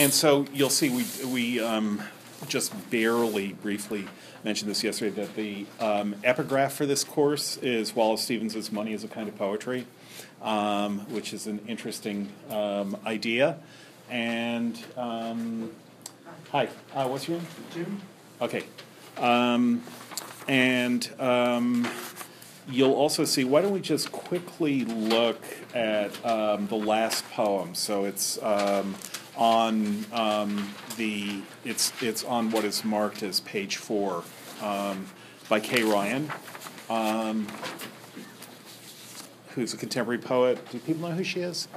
and so you'll see we we um, just barely briefly mentioned this yesterday that the um, epigraph for this course is Wallace Stevens's "Money is a Kind of Poetry," um, which is an interesting um, idea. And um, hi, uh, what's your name? Jim? Okay. Um, and um, you'll also see, why don't we just quickly look at um, the last poem? So it's um, on um, the, it's, it's on what is marked as page four um, by Kay Ryan, um, who's a contemporary poet. Do people know who she is?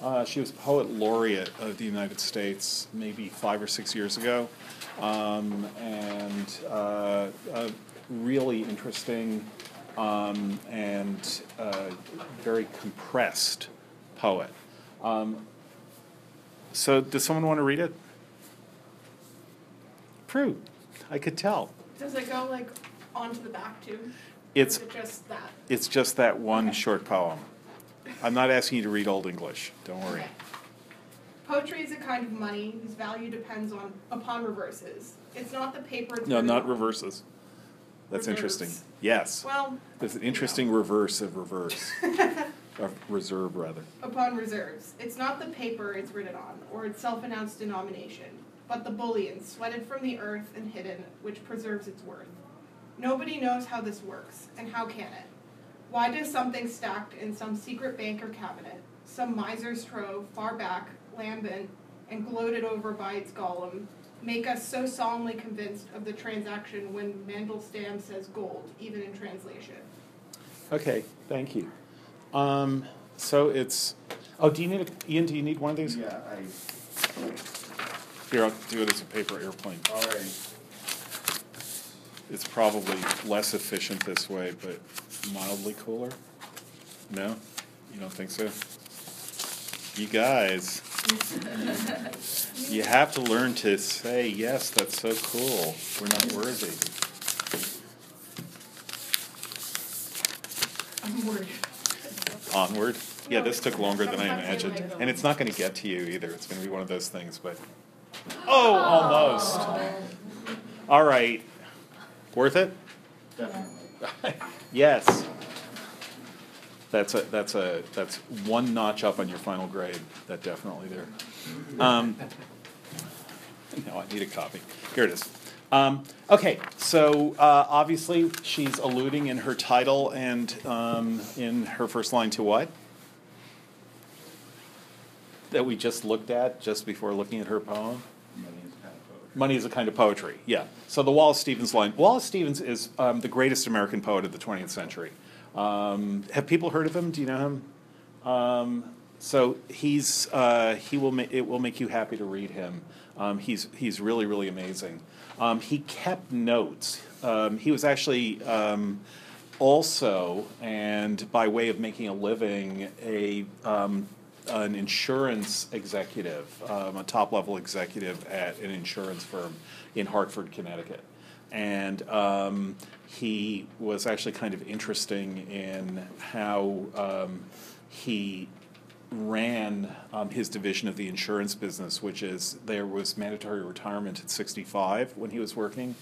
Uh, she was poet laureate of the United States maybe five or six years ago, um, and uh, a really interesting um, and uh, very compressed poet. Um, so, does someone want to read it? Prue, I could tell. Does it go like onto the back too? Or It's is it just that? it's just that one short poem. I'm not asking you to read Old English. Don't worry. Okay. Poetry is a kind of money whose value depends on upon reverses. It's not the paper. It's No, written not on. reverses. That's interesting. Yes. Well, There's an interesting reverse of reverse. of reserve, rather. upon reserves. It's not the paper it's written on, or its self-announced denomination, but the bullion sweated from the earth and hidden, which preserves its worth. Nobody knows how this works, and how can it? Why does something stacked in some secret bank or cabinet, some miser's trove far back, lambent, and gloated over by its golem, make us so solemnly convinced of the transaction when Mandelstam says gold, even in translation? Okay, thank you. Um, so it's. Oh, do you need a, Ian? Do you need one of these? Yeah, I, Here, I'll do it as a paper airplane. all right. It's probably less efficient this way, but mildly cooler. No, you don't think so? You guys, you have to learn to say yes. That's so cool. We're not worthy. I'm worried. Onward. Yeah, this took longer than I imagined, and it's not going to get to you either. It's going to be one of those things, but oh, almost. All right, worth it. Definitely. Yes. That's a that's a that's one notch up on your final grade. That definitely there. Um, no, I need a copy. Here it is. Um, okay, so uh, obviously she's alluding in her title and um, in her first line to what? That we just looked at just before looking at her poem. Money is kind of poetry. Money is a kind of poetry, yeah. So the Wallace Stevens line. Wallace Stevens is um, the greatest American poet of the 20th century. Um, have people heard of him? Do you know him? So he's uh, he will ma- it will make you happy to read him. Um, he's he's really really amazing. Um, he kept notes. Um, he was actually um, also, and by way of making a living, a um, an insurance executive, um, a top level executive at an insurance firm in Hartford, Connecticut. And um, he was actually kind of interesting in how um, he ran um, his division of the insurance business, which is there was mandatory retirement at 65 when he was working,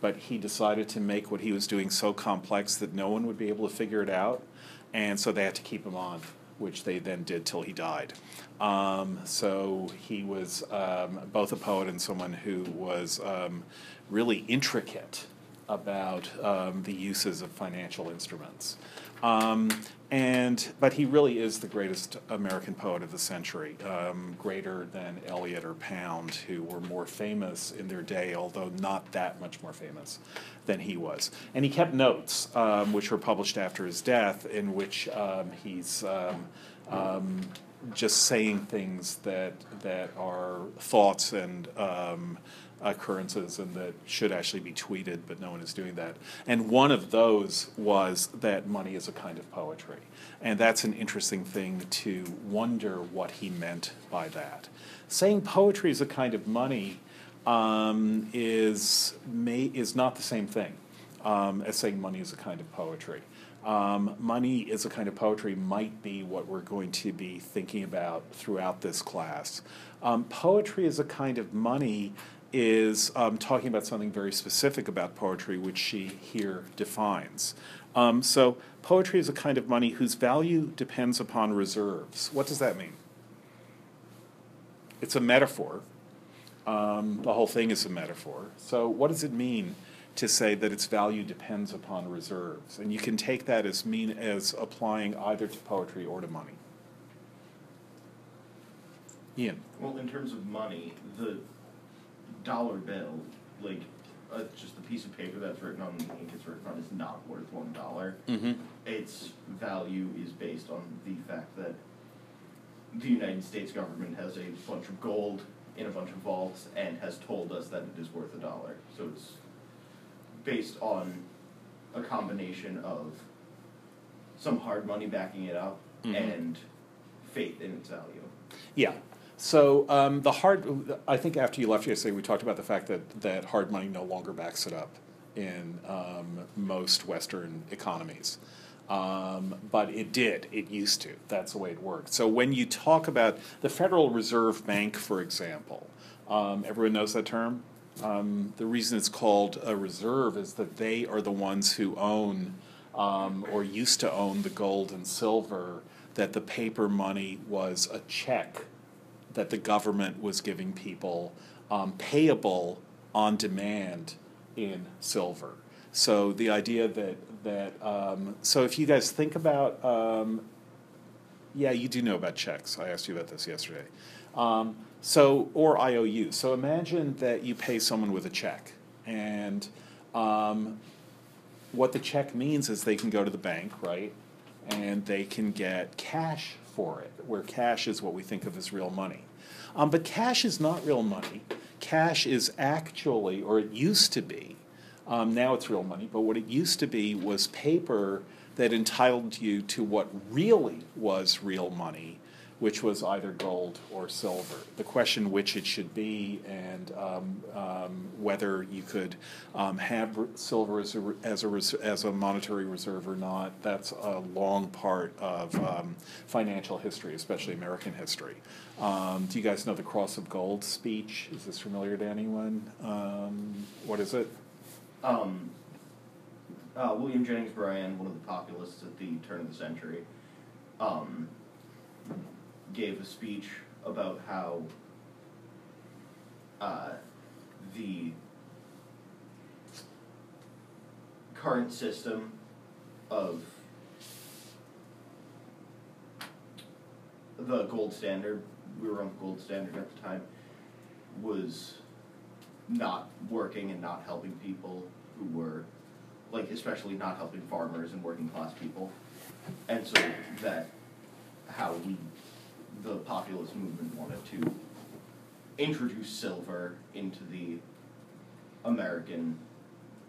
but he decided to make what he was doing so complex that no one would be able to figure it out, and so they had to keep him on, which they then did till he died. Um, so he was um, both a poet and someone who was um, really intricate about um, the uses of financial instruments. Um, and but he really is the greatest American poet of the century, um, greater than Eliot or Pound, who were more famous in their day, although not that much more famous than he was. And he kept notes, um, which were published after his death, in which um, he's um, um, just saying things that that are thoughts and um, occurrences and that should actually be tweeted, but no one is doing that. And one of those was that money is a kind of poetry. And that's an interesting thing to wonder what he meant by that. Saying poetry is a kind of money um, is, may, is not the same thing um, as saying money is a kind of poetry. Um, money is a kind of poetry might be what we're going to be thinking about throughout this class. Um, poetry is a kind of money is um, talking about something very specific about poetry, which she here defines. Um, so, poetry is a kind of money whose value depends upon reserves. What does that mean? It's a metaphor. Um, the whole thing is a metaphor. So, what does it mean to say that its value depends upon reserves? And you can take that as mean as applying either to poetry or to money. Ian. Well, in terms of money, the dollar bill, like uh, just the piece of paper that's written on the ink it's written on, is not worth one dollar. Mm-hmm. Its value is based on the fact that the United States government has a bunch of gold in a bunch of vaults and has told us that it is worth a dollar. So it's based on a combination of some hard money backing it up Mhm. and faith in its value. Yeah. So um, the hard, I think after you left yesterday, we talked about the fact that, that hard money no longer backs it up in um, most Western economies. Um, but it did. It used to. That's the way it worked. So when you talk about the Federal Reserve Bank, for example, um, everyone knows that term. Um, the reason it's called a reserve is that they are the ones who own um, or used to own the gold and silver. That the paper money was a check that the government was giving people um, payable on demand in silver. So the idea that that um, so if you guys think about um, yeah you do know about checks. I asked you about this yesterday. Um, so or IOU so imagine that you pay someone with a check and um, what the check means is they can go to the bank right? And they can get cash for it where cash is what we think of as real money. Um, but cash is not real money. Cash is actually or it used to be um, now it's real money, but what it used to be was paper that entitled you to what really was real money, which was either gold or silver. The question which it should be and um, um, whether you could um, have silver as a, as, a as a monetary reserve or not, that's a long part of um, financial history, especially American history. Um, do you guys know the Cross of Gold speech? Is this familiar to anyone? Um, what is it? Uh, William Jennings Bryan, one of the populists at the turn of the century, gave a speech about how uh, the current system of the gold standard, we were on the gold standard at the time, was not working and not helping people who were like especially not helping farmers and working class people. And so that how we the populist movement wanted to introduce silver into the american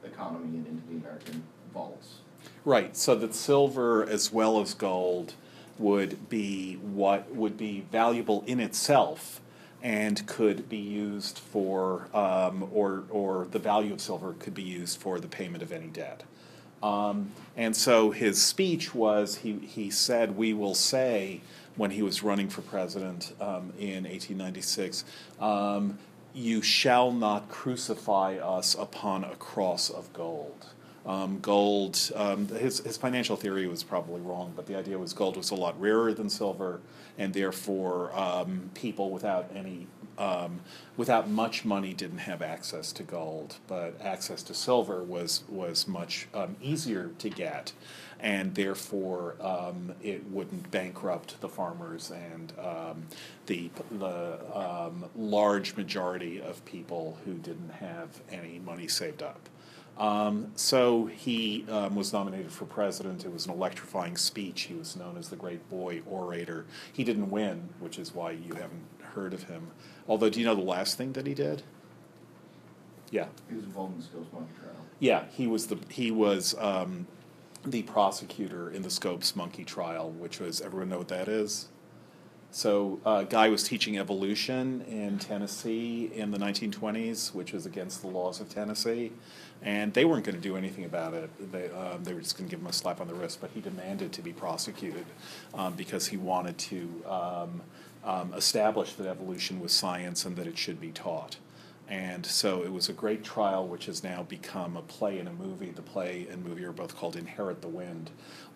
economy and into the american vaults Right, so that silver as well as gold would be what would be valuable in itself and could be used for, um, or, or the value of silver could be used for the payment of any debt. Um, and so his speech was he, he said, We will say, when he was running for president um, in 1896, um, you shall not crucify us upon a cross of gold. Um, gold, um, his, his financial theory was probably wrong, but the idea was gold was a lot rarer than silver, and therefore um, people without any um, without much money didn't have access to gold, but access to silver was was much um, easier to get, and therefore um, it wouldn't bankrupt the farmers and um, the the um, large majority of people who didn't have any money saved up. Um, so he um, was nominated for president. It was an electrifying speech. He was known as the great boy orator. He didn't win, which is why you haven't heard of him. Although, do you know the last thing that he did? Yeah, he was involved in the scopes monkey trial yeah. He was the he was um, the prosecutor in the Scopes monkey trial, which was everyone know what that is. So a guy was teaching evolution in Tennessee in the 1920s, which was against the laws of Tennessee, and they weren't going to do anything about it. They, um, they were just going to give him a slap on the wrist, but he demanded to be prosecuted um, because he wanted to um, um, establish that evolution was science and that it should be taught. And so it was a great trial, which has now become a play and a movie. The play and movie are both called Inherit the Wind.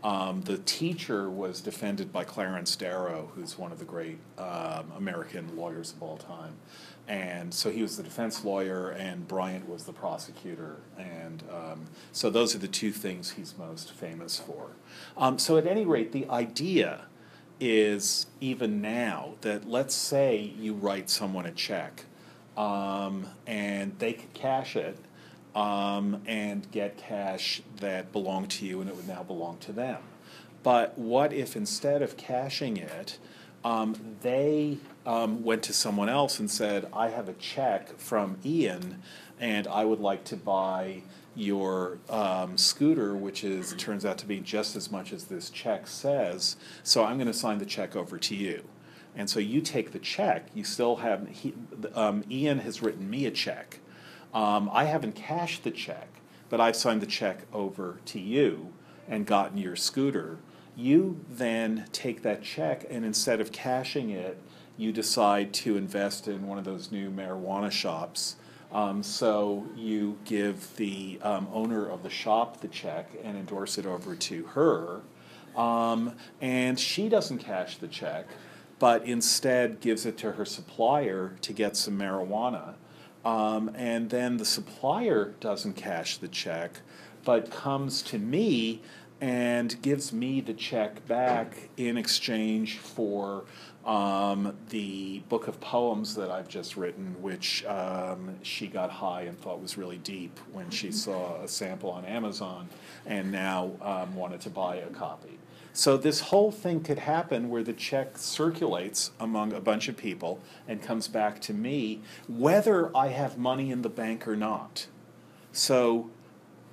Um, the teacher was defended by Clarence Darrow, who's one of the great um, American lawyers of all time. And so he was the defense lawyer, and Bryan was the prosecutor. And um, so those are the two things he's most famous for. Um, so, at any rate, the idea is even now that let's say you write someone a check um, and they could cash it um, and get cash that belonged to you and it would now belong to them. But what if instead of cashing it, um, they um, went to someone else and said, I have a check from Ian and I would like to buy your um, scooter, which is turns out to be just as much as this check says. So I'm going to sign the check over to you. And so you take the check. You still have he, um, Ian has written me a check. Um, I haven't cashed the check, but I've signed the check over to you and gotten your scooter. You then take that check and instead of cashing it, you decide to invest in one of those new marijuana shops um, so you give the um, owner of the shop the check and endorse it over to her, um, and she doesn't cash the check, but instead gives it to her supplier to get some marijuana. Um, and then the supplier doesn't cash the check, but comes to me and gives me the check back in exchange for um, the book of poems that I've just written, which um, she got high and thought was really deep when she mm-hmm. saw a sample on Amazon and now um, wanted to buy a copy. So, this whole thing could happen where the check circulates among a bunch of people and comes back to me, whether I have money in the bank or not. So,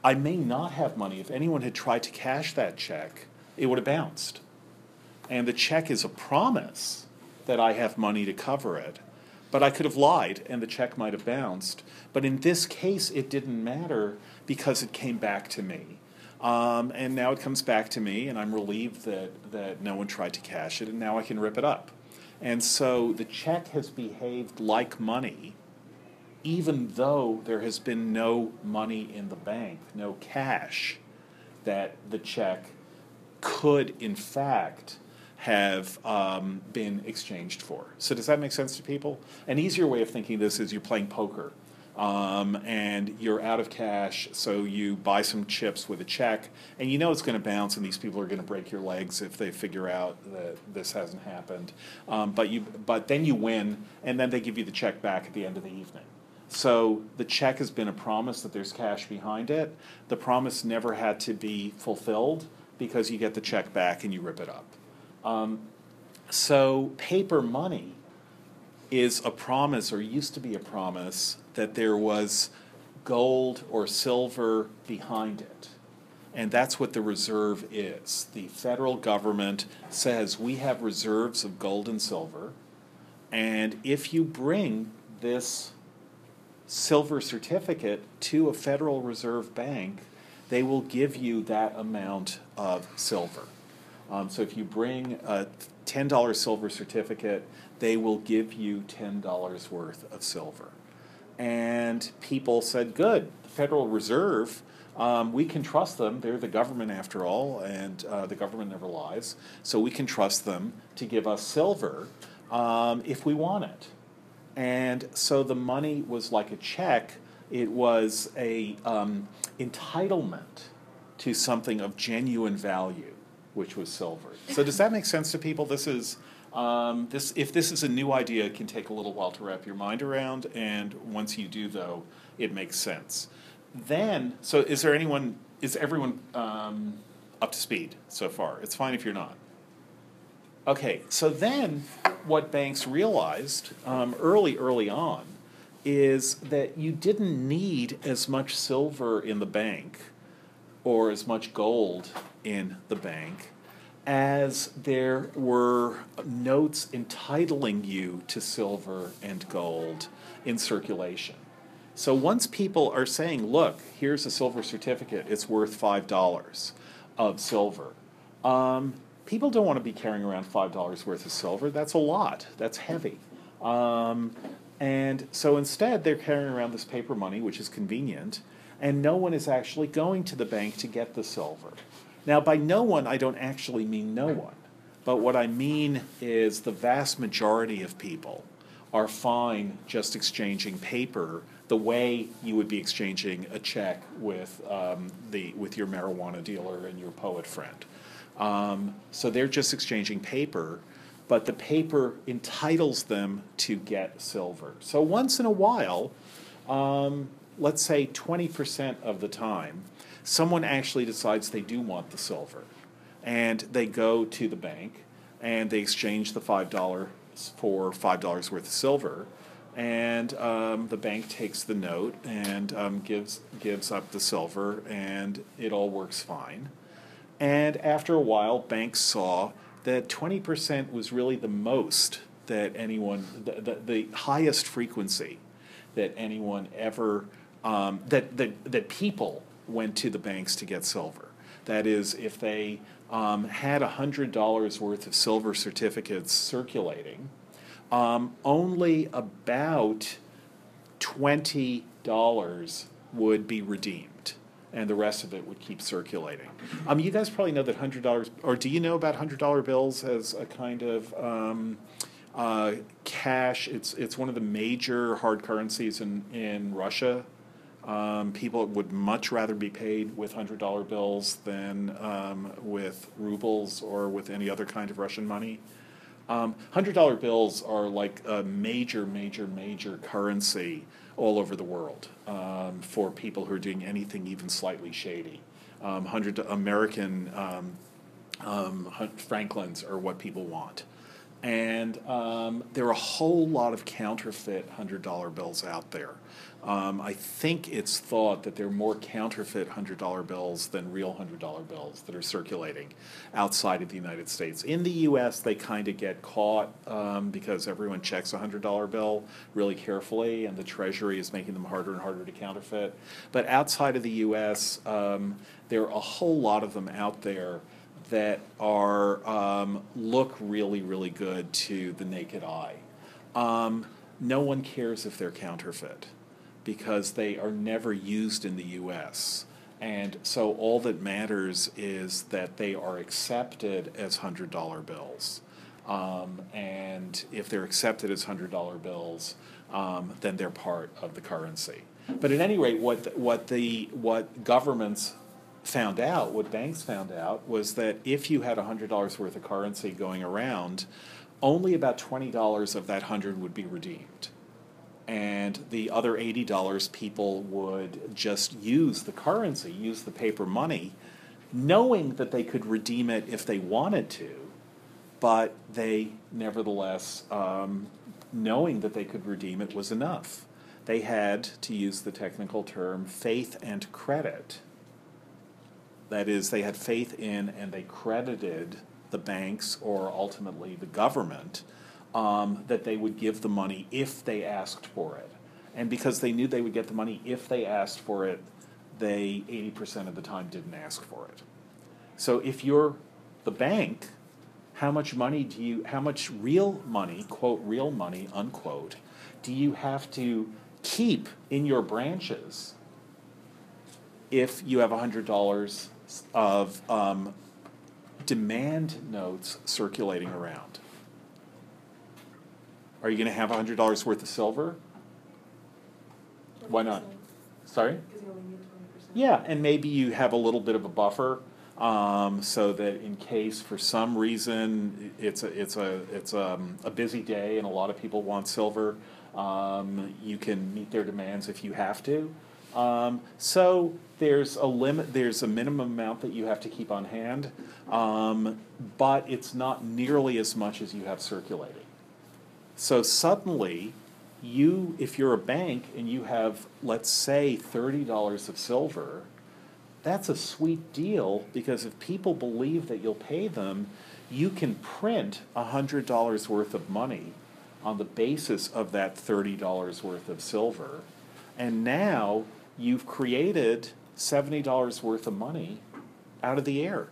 I may not have money. If anyone had tried to cash that check, it would have bounced. And the check is a promise that I have money to cover it. But I could have lied and the check might have bounced. But in this case, it didn't matter because it came back to me. Um, and now it comes back to me, and I'm relieved that, that no one tried to cash it, and now I can rip it up. And so the check has behaved like money, even though there has been no money in the bank, no cash, that the check could, in fact, have um, been exchanged for. So does that make sense to people? An easier way of thinking this is you're playing poker. Um, and you're out of cash, so you buy some chips with a check, and you know it's going to bounce, and these people are going to break your legs if they figure out that this hasn't happened. Um, but you, but then you win, and then they give you the check back at the end of the evening. So the check has been a promise that there's cash behind it. The promise never had to be fulfilled because you get the check back and you rip it up. Um, so paper money is a promise, or used to be a promise, that there was gold or silver behind it. And that's what the reserve is. The federal government says we have reserves of gold and silver, and if you bring this silver certificate to a Federal Reserve Bank, they will give you that amount of silver. Um, so if you bring a $10 silver certificate, they will give you $10 worth of silver. And people said, good, the Federal Reserve, um, we can trust them. They're the government after all, and uh, the government never lies. So we can trust them to give us silver um, if we want it. And so the money was like a check. It was a um, entitlement to something of genuine value which was silver. So does that make sense to people? This is um, this if this is a new idea, it can take a little while to wrap your mind around, and once you do, though, it makes sense. Then, so is there anyone? Is everyone um, up to speed so far? It's fine if you're not. Okay, so then what banks realized um, early, early on is that you didn't need as much silver in the bank or as much gold in the bank as there were notes entitling you to silver and gold in circulation. So once people are saying, look, here's a silver certificate, it's worth $5 of silver, um, people don't want to be carrying around $5 worth of silver. That's a lot, that's heavy. Um, and so instead, they're carrying around this paper money, which is convenient, and no one is actually going to the bank to get the silver. Now, by no one, I don't actually mean no one, but what I mean is the vast majority of people are fine just exchanging paper the way you would be exchanging a check with um, the with your marijuana dealer and your poet friend. Um, so they're just exchanging paper, but the paper entitles them to get silver. So once in a while, um, let's say 20% of the time, someone actually decides they do want the silver. And they go to the bank and they exchange the $5 for $5 worth of silver. And um, the bank takes the note and um, gives, gives up the silver, and it all works fine. And after a while, banks saw that 20% was really the most that anyone, the, the, the highest frequency that anyone ever, um, that, that, that people went to the banks to get silver. That is, if they um, had $100 worth of silver certificates circulating, um, only about $20 would be redeemed and the rest of it would keep circulating. Um, you guys probably know that hundred dollars, or do you know about hundred dollar bills as a kind of um, uh, cash? It's it's one of the major hard currencies in in Russia. Um, people would much rather be paid with hundred dollar bills than um, with rubles or with any other kind of Russian money. Um, hundred dollar bills are like a major, major, major currency all over the world um, for people who are doing anything even slightly shady. Um, hundred American um, um, Franklins are what people want. And um, there are a whole lot of counterfeit $100 bills out there. Um, I think it's thought that there are more counterfeit $100 bills than real $100 bills that are circulating outside of the United States. In the US, they kind of get caught um, because everyone checks a $100 bill really carefully, and the Treasury is making them harder and harder to counterfeit. But outside of the US, um, there are a whole lot of them out there that are um, look really, really good to the naked eye. Um, no one cares if they're counterfeit because they are never used in the U.S. And so all that matters is that they are accepted as hundred dollar bills. Um, and if they're accepted as hundred dollar bills, um, then they're part of the currency. But at any rate, what what the what governments found out, what banks found out, was that if you had $100 worth of currency going around, only about $20 of that 100 would be redeemed. And the other $80 people would just use the currency, use the paper money, knowing that they could redeem it if they wanted to, but they nevertheless, um, knowing that they could redeem it was enough. They had, to use the technical term, faith and credit that is, they had faith in and they credited the banks or ultimately the government um, that they would give the money if they asked for it. And because they knew they would get the money if they asked for it, they 80% of the time didn't ask for it. So if you're the bank, how much money do you, how much real money, quote, real money, unquote, do you have to keep in your branches if you have $100 of um, demand notes circulating around. Are you going to have hundred dollars worth of silver? Why not? Sorry. Yeah, and maybe you have a little bit of a buffer, um, so that in case for some reason it's a it's a it's a, um, a busy day and a lot of people want silver, um, you can meet their demands if you have to. Um, so there's a limit, there's a minimum amount that you have to keep on hand, um, but it's not nearly as much as you have circulating. So suddenly, you, if you're a bank and you have, let's say, $30 of silver, that's a sweet deal because if people believe that you'll pay them, you can print $100 worth of money on the basis of that $30 worth of silver. And now you've created $70 worth of money out of the air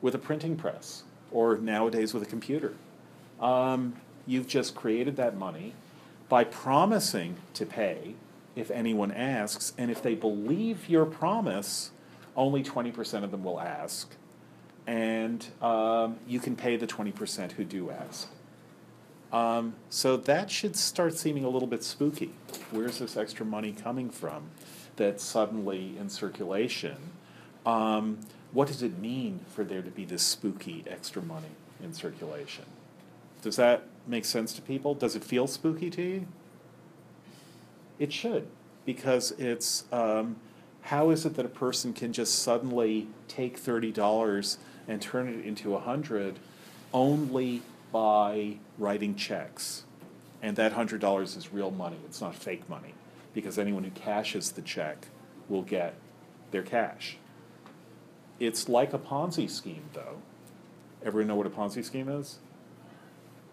with a printing press or nowadays with a computer. Um, you've just created that money by promising to pay if anyone asks, and if they believe your promise, only 20% of them will ask. And um, you can pay the 20% who do ask. Um, so that should start seeming a little bit spooky. Where's this extra money coming from that's suddenly in circulation? Um, what does it mean for there to be this spooky extra money in circulation? Does that make sense to people? Does it feel spooky to you? It should, because it's um, how is it that a person can just suddenly take thirty dollars and turn it into a hundred only by writing checks? And that hundred dollars is real money, it's not fake money, because anyone who cashes the check will get their cash. It's like a Ponzi scheme, though. Everyone know what a Ponzi scheme is?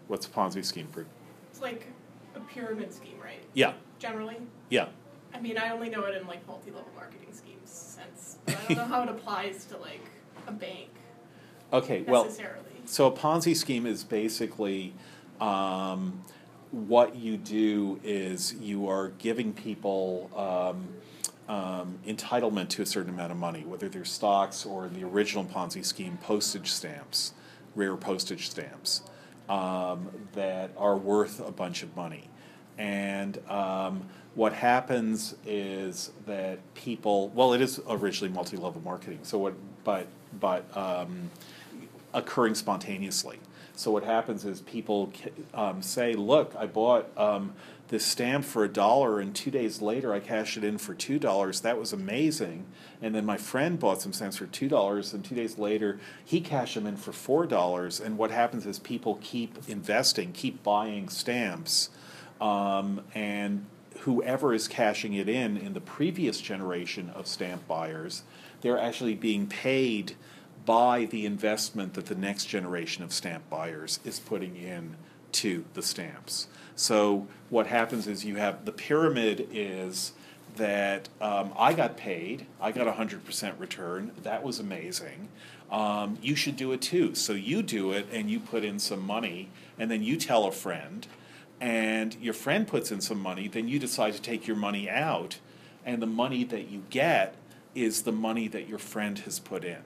What's a Ponzi scheme for? It's like a pyramid scheme, right? Yeah, Generally. yeah. I mean, I only know it in like multi-level marketing schemes sense, but I don't know how it applies to like a bank Okay, well, necessarily. so a Ponzi scheme is basically um, what you do is you are giving people um, um, entitlement to a certain amount of money, whether they're stocks or in the original Ponzi scheme, postage stamps, rare postage stamps um, that are worth a bunch of money. And um, what happens is that people, well, it is originally multi-level marketing. So what, but but um, occurring spontaneously. So what happens is people um, say, "Look, I bought um, this stamp for a dollar, and two days later I cashed it in for two dollars. That was amazing." And then my friend bought some stamps for two dollars, and two days later he cashed them in for four dollars. And what happens is people keep investing, keep buying stamps, um, and whoever is cashing it in in the previous generation of stamp buyers, they're actually being paid by the investment that the next generation of stamp buyers is putting in to the stamps. So what happens is you have the pyramid is that um, I got paid, I got a hundred percent return. That was amazing. Um, you should do it too. So you do it and you put in some money, and then you tell a friend, and your friend puts in some money. Then you decide to take your money out, and the money that you get is the money that your friend has put in.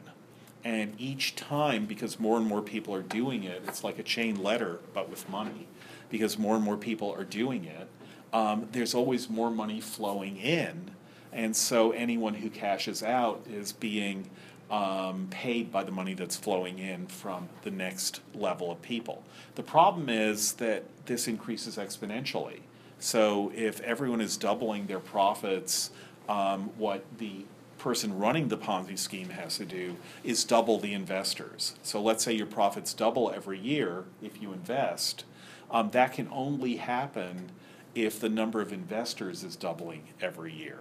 And each time, because more and more people are doing it, it's like a chain letter, but with money. Because more and more people are doing it, um, there's always more money flowing in. And so anyone who cashes out is being um, paid by the money that's flowing in from the next level of people. The problem is that this increases exponentially. So if everyone is doubling their profits, um, what the person running the Ponzi scheme has to do is double the investors. So let's say your profits double every year if you invest. Um, that can only happen if the number of investors is doubling every year.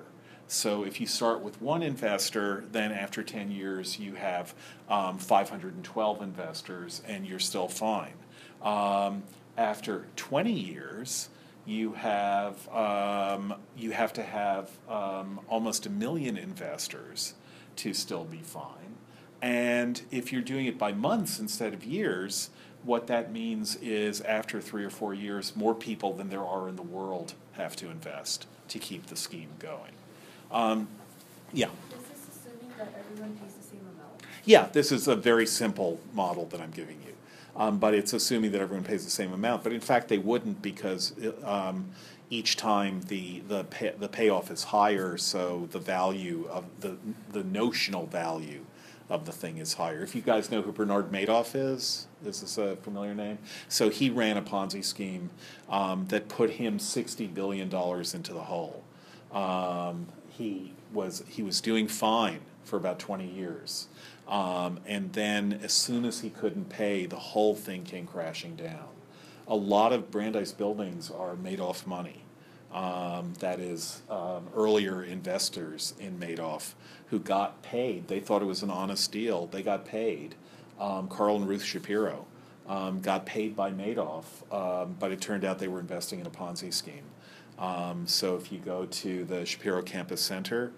So if you start with one investor, then after 10 years you have um, 512 investors and you're still fine. Um, after 20 years, you have um, you have to have um, almost a million investors to still be fine. And if you're doing it by months instead of years, what that means is after three or four years, more people than there are in the world have to invest to keep the scheme going. Um, yeah. Is this assuming that everyone pays the same amount? Yeah, this is a very simple model that I'm giving you. Um, but it's assuming that everyone pays the same amount. But in fact, they wouldn't because um, each time the the pay, the payoff is higher, so the value of the the notional value of the thing is higher. If you guys know who Bernard Madoff is, is this a familiar name? So he ran a Ponzi scheme um, that put him sixty billion dollars into the hole. Um, he was he was doing fine for about twenty years. Um, and then as soon as he couldn't pay, the whole thing came crashing down. A lot of Brandeis buildings are Madoff money. Um, that is, um, earlier investors in Madoff who got paid. They thought it was an honest deal. They got paid. Um, Carl and Ruth Shapiro um, got paid by Madoff, um, but it turned out they were investing in a Ponzi scheme. So if you go to the Shapiro Campus Center,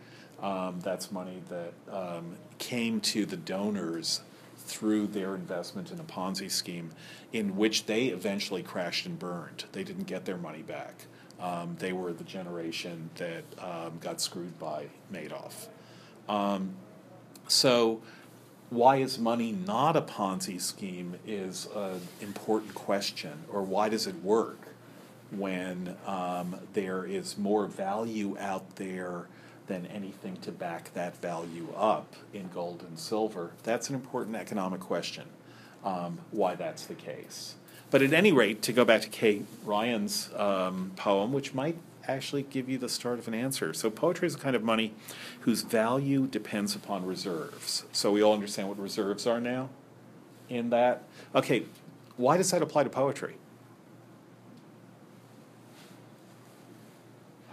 um, that's money that um, came to the donors through their investment in a Ponzi scheme, in which they eventually crashed and burned. They didn't get their money back. Um, they were the generation that um, got screwed by Madoff. Um, so, why is money not a Ponzi scheme is an important question, or why does it work when um, there is more value out there than anything to back that value up in gold and silver? That's an important economic question, um, why that's the case. But at any rate, to go back to Kay Ryan's um, poem, which might actually give you the start of an answer. So, poetry is a kind of money whose value depends upon reserves. So, we all understand what reserves are now in that. Okay, why does that apply to poetry?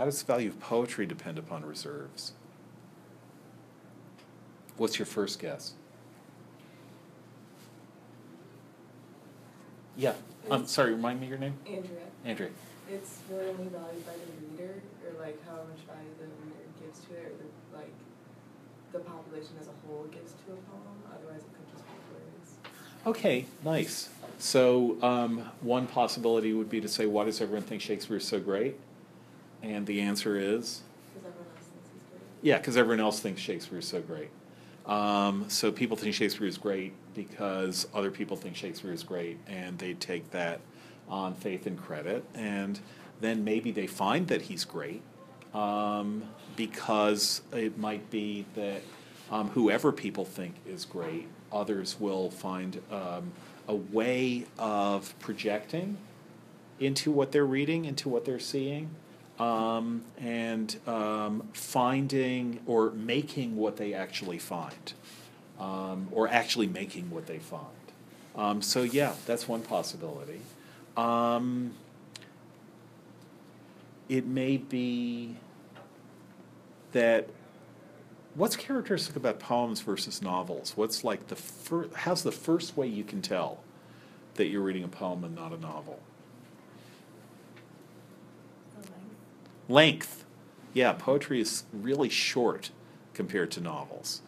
How does the value of poetry depend upon reserves? What's your first guess? Yeah, I'm sorry, remind me your name? Andrea, Andrea. it's really only valued by the reader, or like how much value the reader gives to it, or the, like the population as a whole gives to a poem. Otherwise, it could just be words. Okay, nice. So, um, one possibility would be to say, why does everyone think Shakespeare is so great? And the answer is, Because everyone else thinks he's great. yeah, because everyone else thinks Shakespeare is so great. Um, so people think Shakespeare is great because other people think Shakespeare is great, and they take that on faith and credit, and then maybe they find that he's great um, because it might be that um, whoever people think is great, others will find um, a way of projecting into what they're reading, into what they're seeing, um, and um, finding or making what they actually find, um, or actually making what they find. Um, so, yeah, that's one possibility. Um, it may be that what's characteristic about poems versus novels? What's like the first, how's the first way you can tell that you're reading a poem and not a novel? The length. Length. Yeah, poetry is really short compared to novels.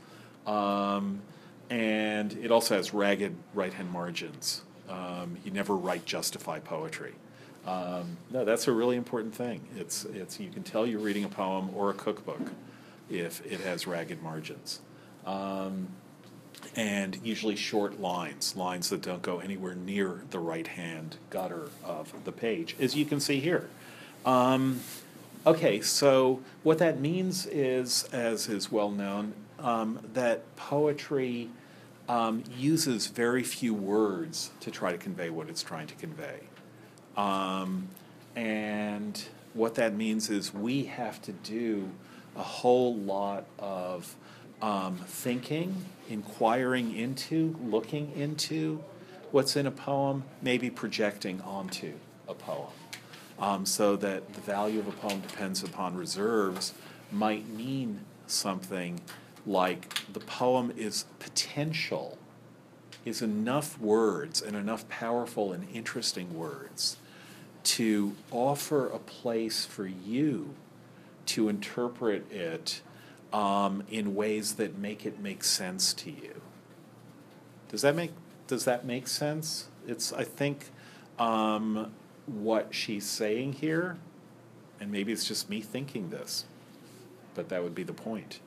Um, and it also has ragged right hand margins. Um, you never write justify poetry. Um, no, that's a really important thing. It's, it's, you can tell you're reading a poem or a cookbook if it has ragged margins. Um, and usually short lines, lines that don't go anywhere near the right hand gutter of the page, as you can see here. Um, okay, so what that means is, as is well known, um, that poetry um, uses very few words to try to convey what it's trying to convey. Um, and what that means is we have to do a whole lot of um, thinking, inquiring into, looking into what's in a poem, maybe projecting onto a poem. Um, so that the value of a poem depends upon reserves might mean something like the poem is potential, is enough words and enough powerful and interesting words to offer a place for you to interpret it um, in ways that make it make sense to you. Does that make Does that make sense? It's I think um, what she's saying here, and maybe it's just me thinking this, but that would be the point.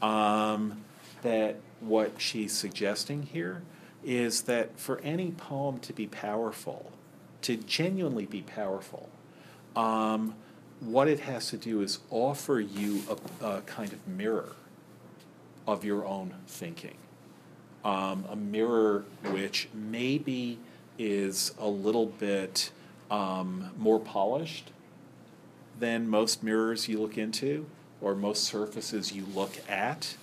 Um, that what she's suggesting here is that for any poem to be powerful, to genuinely be powerful, um, what it has to do is offer you a, a kind of mirror of your own thinking. Um, a mirror which maybe is a little bit um, more polished than most mirrors you look into or most surfaces you look at,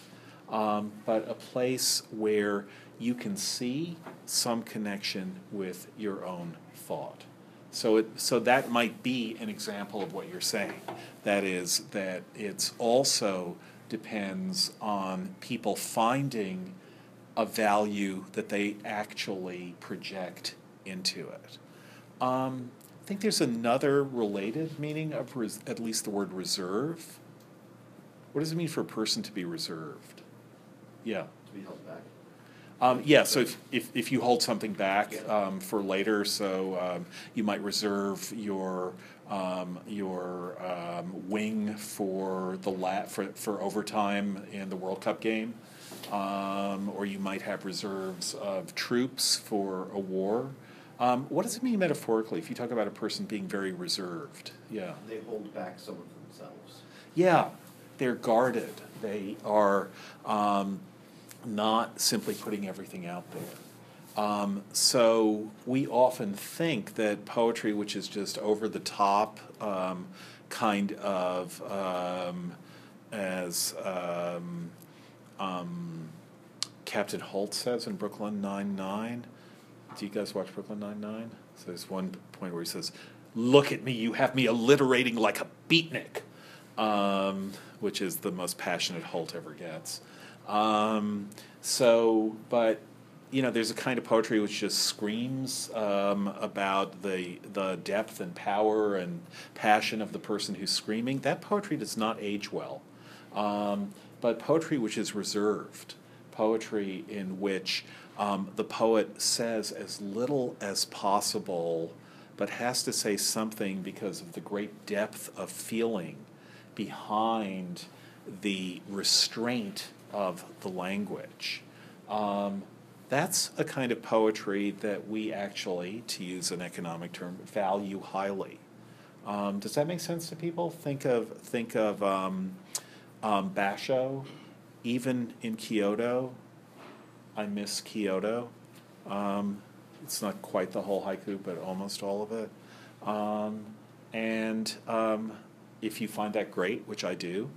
um, but a place where you can see some connection with your own thought. So it, so that might be an example of what you're saying. That is, that it's also depends on people finding a value that they actually project into it. Um, think there's another related meaning of res- at least the word reserve. What does it mean for a person to be reserved? Yeah. To be held back. Um, yeah, so if, if, if you hold something back um, for later, so um, you might reserve your um, your um, wing for the la- for, for overtime in the World Cup game, um, or you might have reserves of troops for a war. Um, what does it mean metaphorically if you talk about a person being very reserved? Yeah. They hold back some of themselves. Yeah, they're guarded. They are um, not simply putting everything out there. Um, so we often think that poetry, which is just over the top, um, kind of um, as um, um, Captain Holt says in Brooklyn Nine Nine. Do you guys watch Brooklyn Nine Nine? So there's one point where he says, "Look at me, you have me alliterating like a beatnik," um, which is the most passionate Holt ever gets. Um, so, but you know, there's a kind of poetry which just screams um, about the the depth and power and passion of the person who's screaming. That poetry does not age well. Um, but poetry which is reserved, poetry in which um, the poet says as little as possible, but has to say something because of the great depth of feeling behind the restraint of the language. Um, that's a kind of poetry that we actually, to use an economic term, value highly. Um, does that make sense to people? Think of think of um, um, Basho, even in Kyoto. I miss Kyoto. Um, it's not quite the whole haiku, but almost all of it. Um, and um, if you find that great, which I do,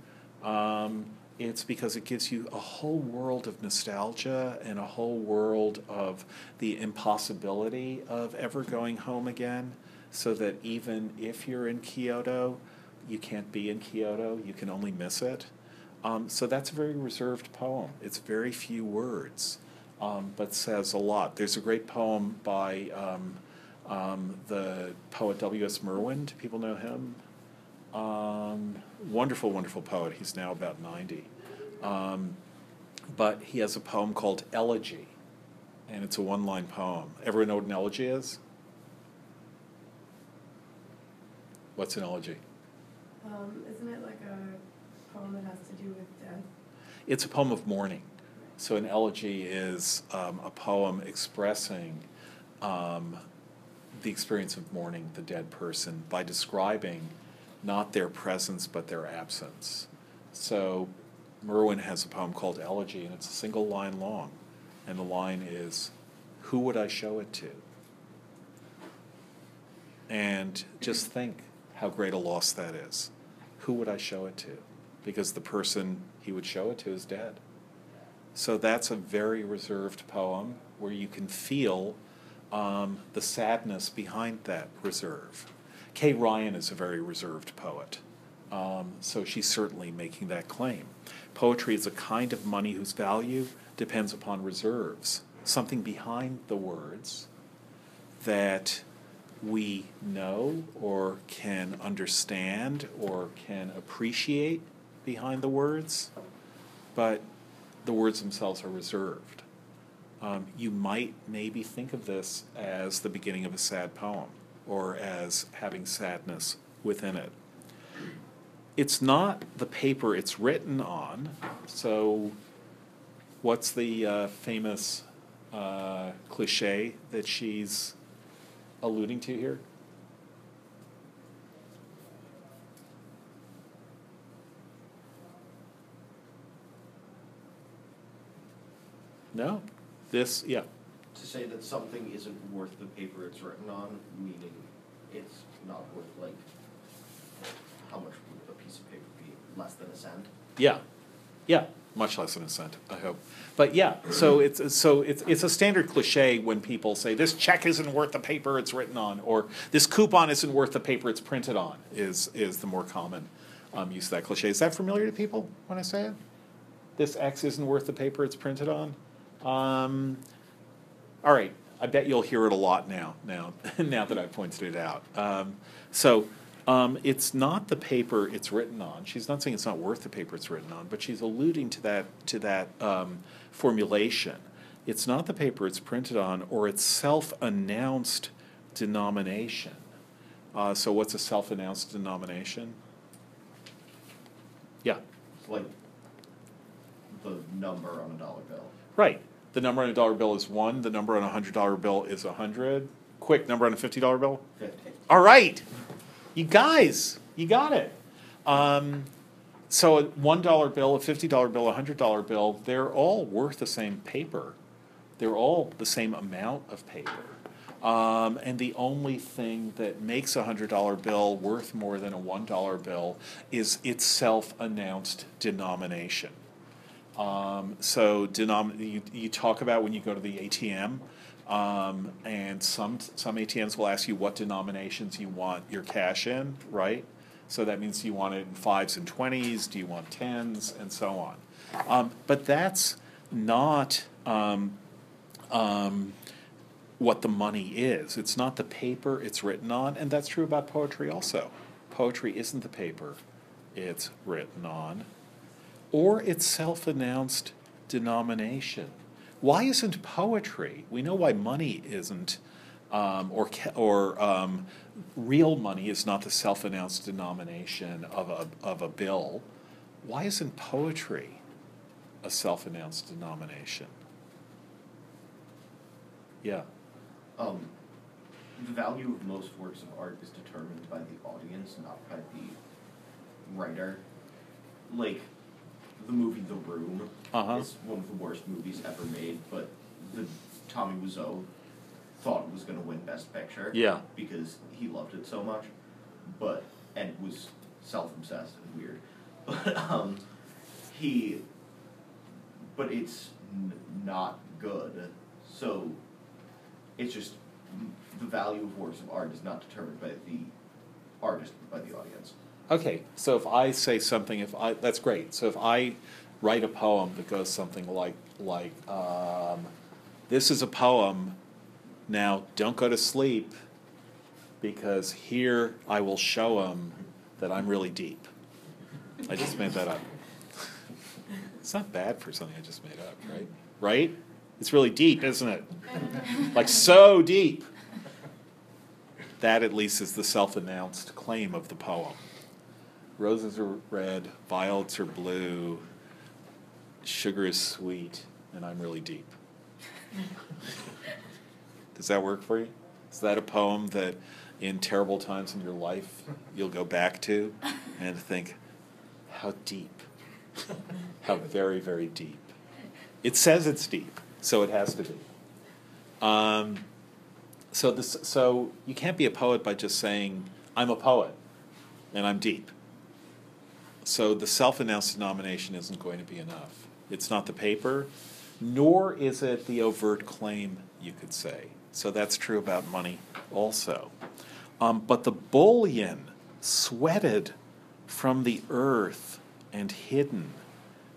um, it's because it gives you a whole world of nostalgia and a whole world of the impossibility of ever going home again. So that even if you're in Kyoto, you can't be in Kyoto, you can only miss it. Um, so that's a very reserved poem. It's very few words, um, but says a lot. There's a great poem by um, um, the poet W.S. Merwin. Do people know him? Um, wonderful, wonderful poet. He's now about 90. Um, but he has a poem called Elegy, and it's a one line poem. Everyone know what an elegy is? What's an elegy? Isn't it like a poem that has to do with death? It's a poem of mourning. So an elegy is um, a poem expressing um, the experience of mourning the dead person by describing not their presence but their absence. So Merwin has a poem called Elegy, and it's a single line long. And the line is, Who would I show it to? And just think how great a loss that is. Who would I show it to? Because the person he would show it to is dead. So that's a very reserved poem where you can feel um, the sadness behind that reserve. Kay Ryan is a very reserved poet. Um, so she's certainly making that claim. Poetry is a kind of money whose value depends upon reserves, something behind the words that we know or can understand or can appreciate behind the words, but the words themselves are reserved. Um, you might maybe think of this as the beginning of a sad poem or as having sadness within it. It's not the paper it's written on, so what's the uh, famous uh, cliche that she's alluding to here? No? This, yeah. To say that something isn't worth the paper it's written on, meaning it's not worth like, how much would a piece of paper be? Less than a cent? Yeah. Yeah, much less than a cent, I hope. But yeah, so it's so it's it's a standard cliche when people say this check isn't worth the paper it's written on, or this coupon isn't worth the paper it's printed on. Is is the more common um, use of that cliche. Is that familiar to people when I say it? This X isn't worth the paper it's printed on. Um, all right, I bet you'll hear it a lot now. Now, now that I've pointed it out. Um, so um, it's not the paper it's written on. She's not saying it's not worth the paper it's written on, but she's alluding to that to that um, formulation. It's not the paper it's printed on, or its self-announced denomination. Uh, so, what's a self-announced denomination? Yeah, It's like the number on a dollar bill. right. The number on a dollar bill is one. The number on a hundred dollar bill is a hundred. Quick number on a fifty dollar bill. Fifty. All right, you guys, you got it. Um, so a one dollar bill, a fifty dollar bill, a hundred dollar bill, they're all worth the same paper. They're all the same amount of paper. Um, and the only thing that makes a hundred dollar bill worth more than a one dollar bill is its self announced denomination. Um, so denom- you, you talk about when you go to the ATM, um, and some some ATMs will ask you what denominations you want your cash in, right? So that means you want it in fives and twenties. Do you want tens and so on? Um, but that's not um, um, what the money is. It's not the paper it's written on, and that's true about poetry also. Poetry isn't the paper it's written on or its self announced denomination. Why isn't poetry? We know why money isn't, um, or, or um, real money is not the self announced denomination of a, of a bill. Why isn't poetry a self announced denomination? Yeah. Um, the value of most works of art is determined by the audience, not by the writer. Like, the movie The Room Uh-huh. is one of the worst movies ever made, but the Tommy Wiseau thought it was going to win Best Picture. Yeah. Because he loved it so much, but and was self-obsessed and weird. But um, he, but it's n- not good. So it's just the value of works of art is not determined by the artist, but by the audience. Okay, so if I say something, if I that's great. So if I write a poem that goes something like like um, this is a poem. Now don't go to sleep because here I will show them that I'm really deep. I just made that up. It's not bad for something I just made up, right? Right? It's really deep, isn't it? Like so deep. That at least is the self-announced claim of the poem. Roses are red, violets are blue, sugar is sweet, and I'm really deep. Does that work for you? Is that a poem that in terrible times in your life you'll go back to and think, how deep? How very, very deep. It says it's deep, so it has to be. Um, so this, so you can't be a poet by just saying, I'm a poet and I'm deep. So the self-announced denomination isn't going to be enough. It's not the paper, nor is it the overt claim, you could say. So that's true about money also. Um, but the bullion sweated from the earth and hidden,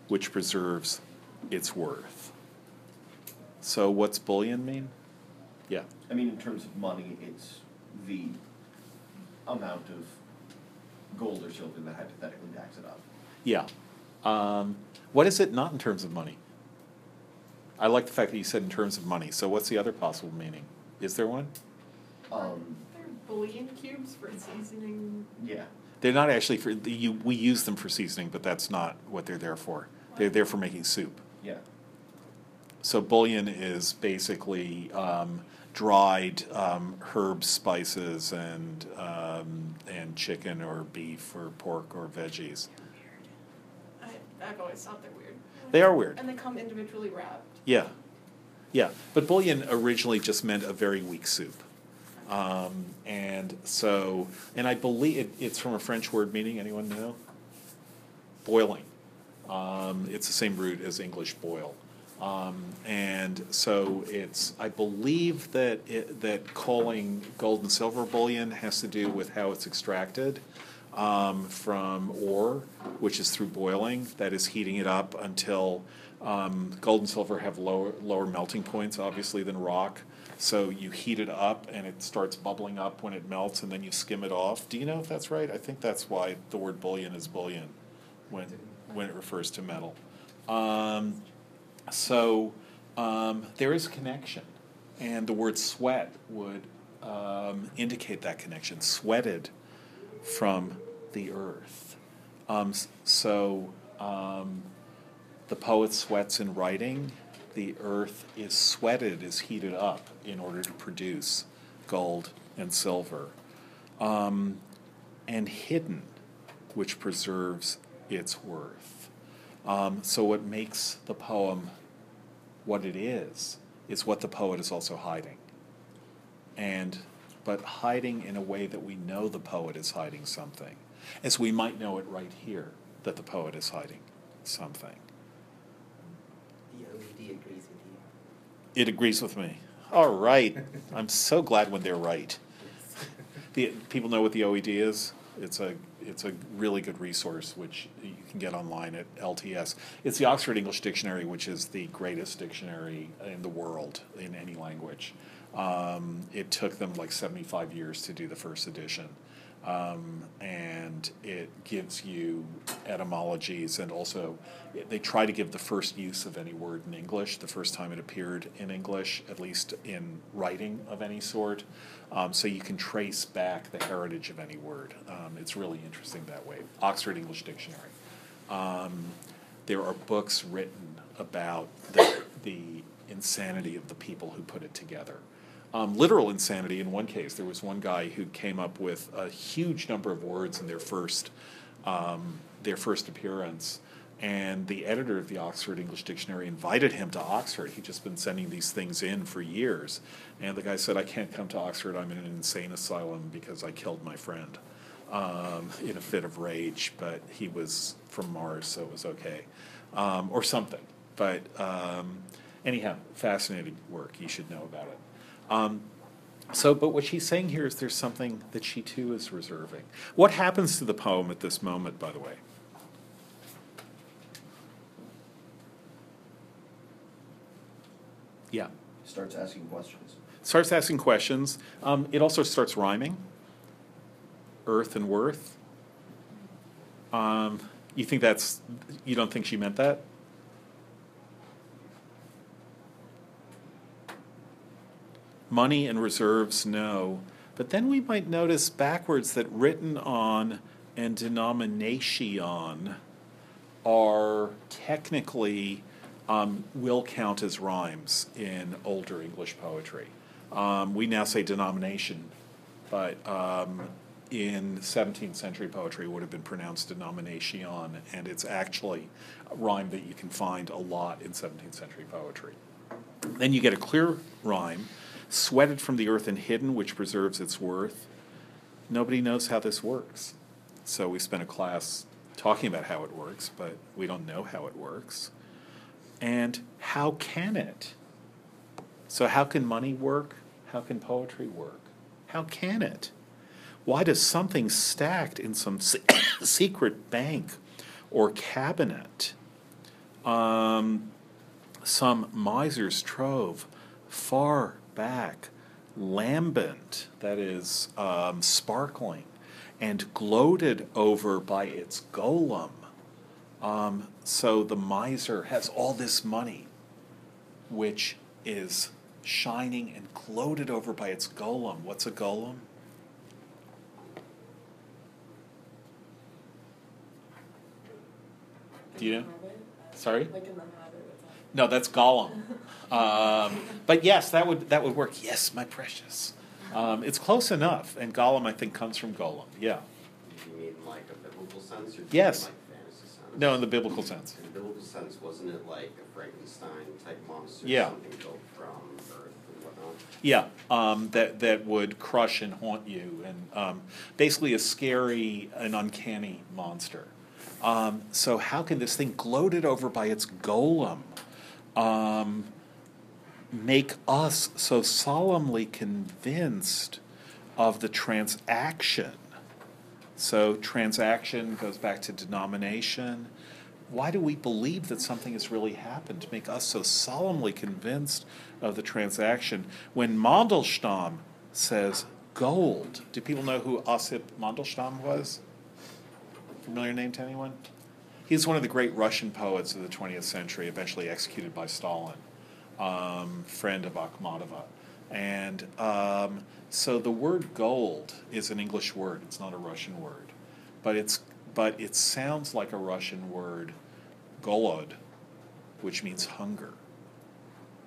which preserves its worth. So what's bullion mean? Yeah. I mean, in terms of money, it's the amount of gold or silver that hypothetically backs it up. Yeah. Um, what is it not in terms of money? I like the fact that you said in terms of money. So what's the other possible meaning? Is there one? Um, They're bouillon cubes for seasoning. yeah. They're not actually for you. We use them for seasoning, but that's not what they're there for. They're there for making soup. Yeah. So bouillon is basically um, dried um, herbs, spices, and um, and chicken or beef or pork or veggies. I, I've always thought they're weird. They are weird. And they come individually wrapped. Yeah, yeah. But bouillon originally just meant a very weak soup. Um, and so, and I believe it, it's from a French word meaning, anyone know? Boiling. Um, it's the same root as English boil. Um, and so it's, I believe that it, that calling gold and silver bullion has to do with how it's extracted um, from ore, which is through boiling, that is heating it up until um, gold and silver have lower, lower melting points, obviously, than rock. So you heat it up and it starts bubbling up when it melts, and then you skim it off. Do you know if that's right? I think that's why the word bullion is bullion when, when it refers to metal. Um, so um, there is connection, and the word sweat would um, indicate that connection. Sweated from the earth. Um, so um, the poet sweats in writing. The earth is sweated, is heated up in order to produce gold and silver. Um, and hidden, which preserves its worth. Um, so, what makes the poem what it is, is what the poet is also hiding. And, but hiding in a way that we know the poet is hiding something, as we might know it right here, that the poet is hiding something. The OED agrees with you. It agrees with me. All right. I'm so glad when they're right. The, people know what the OED is. It's a it's a really good resource which you can get online at LTS. It's the Oxford English Dictionary, which is the greatest dictionary in the world in any language. Um, it took them like 75 years to do the first edition. Um, and it gives you etymologies and also they try to give the first use of any word in English, the first time it appeared in English, at least in writing of any sort. Um, so you can trace back the heritage of any word. Um, it's really interesting that way. Oxford English Dictionary. Um, there are books written about the, the insanity of the people who put it together. Um, literal insanity in one case. There was one guy who came up with a huge number of words in their first, um, their first appearance. And the editor of the Oxford English Dictionary invited him to Oxford. He'd just been sending these things in for years. And the guy said, I can't come to Oxford. I'm in an insane asylum because I killed my friend um, in a fit of rage. But he was from Mars, so it was okay. Um, or something. But um, anyhow, fascinating work. You should know about it. Um, so, but what she's saying here is there's something that she too is reserving. What happens to the poem at this moment, by the way? Yeah. Starts asking questions. Starts asking questions. Um, it also starts rhyming. Earth and worth. Um, you think that's, you don't think she meant that? Money and reserves, no. But then we might notice backwards that written on and denomination are technically um, will count as rhymes in older English poetry. Um, we now say denomination, but um, in 17th century poetry would have been pronounced denomination, and it's actually a rhyme that you can find a lot in 17th century poetry. Then you get a clear rhyme, sweated from the earth and hidden, which preserves its worth. Nobody knows how this works. So we spent a class talking about how it works, but we don't know how it works. And how can it? So, how can money work? How can poetry work? How can it? Why does something stacked in some secret bank or cabinet, um, some miser's trove, far back, lambent, that is, um, sparkling, and gloated over by its golem? Um, so the miser has all this money, which is shining and gloated over by its golem. What's a golem? Do you know? Sorry? Like No, that's Gollum. Um, but yes, that would that would work. Yes, my precious. Um, it's close enough, and Gollum I think comes from Golem. Yeah. You mean like a biblical sense, or Yes. like fantasy sense? No, in the biblical sense. In the biblical sense, wasn't it like a Frankenstein type monster? Yeah. Something built from earth and whatnot? Yeah, um, that that would crush and haunt you, and um, basically a scary and uncanny monster. Um, so how can this thing gloated over by its golem um, make us so solemnly convinced of the transaction? So transaction goes back to denomination. Why do we believe that something has really happened to make us so solemnly convinced of the transaction when Mandelstam says gold? Do people know who Osip Mandelstam was? Familiar name to anyone? He's one of the great Russian poets of the 20th century, eventually executed by Stalin, um, friend of Akhmatova. And um, so the word gold is an English word, it's not a Russian word. But, it's, but it sounds like a Russian word, golod, which means hunger.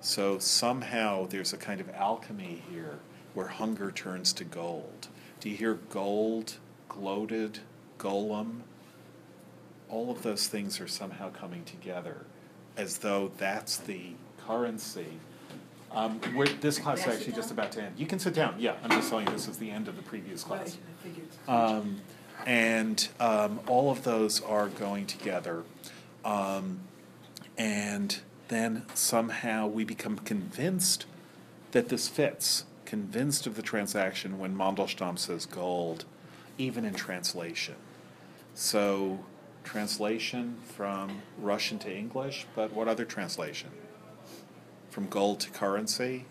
So somehow there's a kind of alchemy here where hunger turns to gold. Do you hear gold, gloated, golem? All of those things are somehow coming together as though that's the currency. Um, we're, this class is actually just about to end. You can sit down. Yeah, I'm just telling you this is the end of the previous class. Um, and um, all of those are going together. Um, and then somehow we become convinced that this fits, convinced of the transaction when Mandelstam says gold, even in translation. So, translation from Russian to English, but what other translation? From gold to currency,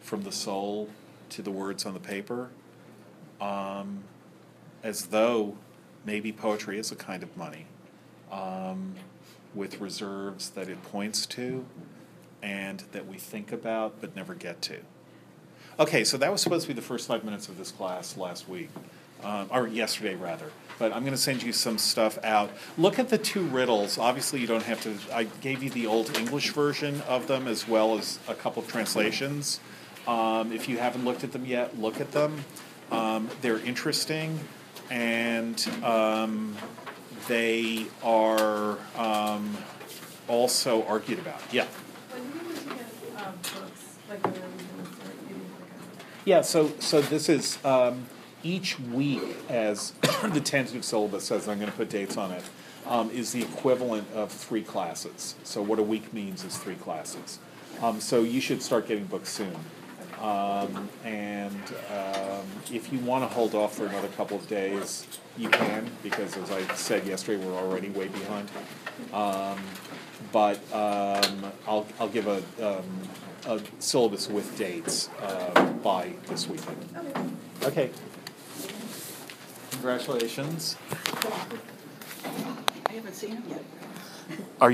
from the soul to the words on the paper. Um, as though maybe poetry is a kind of money um, with reserves that it points to and that we think about but never get to. Okay, so that was supposed to be the first five minutes of this class last week, um, or yesterday rather. But I'm going to send you some stuff out. Look at the two riddles. Obviously, you don't have to. I gave you the old English version of them as well as a couple of translations. Um, if you haven't looked at them yet, look at them. Um, they're interesting and um, they are um, also argued about. Yeah. When do you usually get um, books, like when are we gonna start getting like a? Yeah, so so this is um, each week, as the tentative syllabus says, I'm going to put dates on it, um, is the equivalent of three classes. So what a week means is three classes. Um, so you should start getting books soon. Um, and um, if you want to hold off for another couple of days, you can, because as I said yesterday, we're already way behind. Um, but um, I'll, I'll give a, um, a syllabus with dates uh, by this weekend. Okay. Okay. Congratulations. I haven't seen him yet. Are you?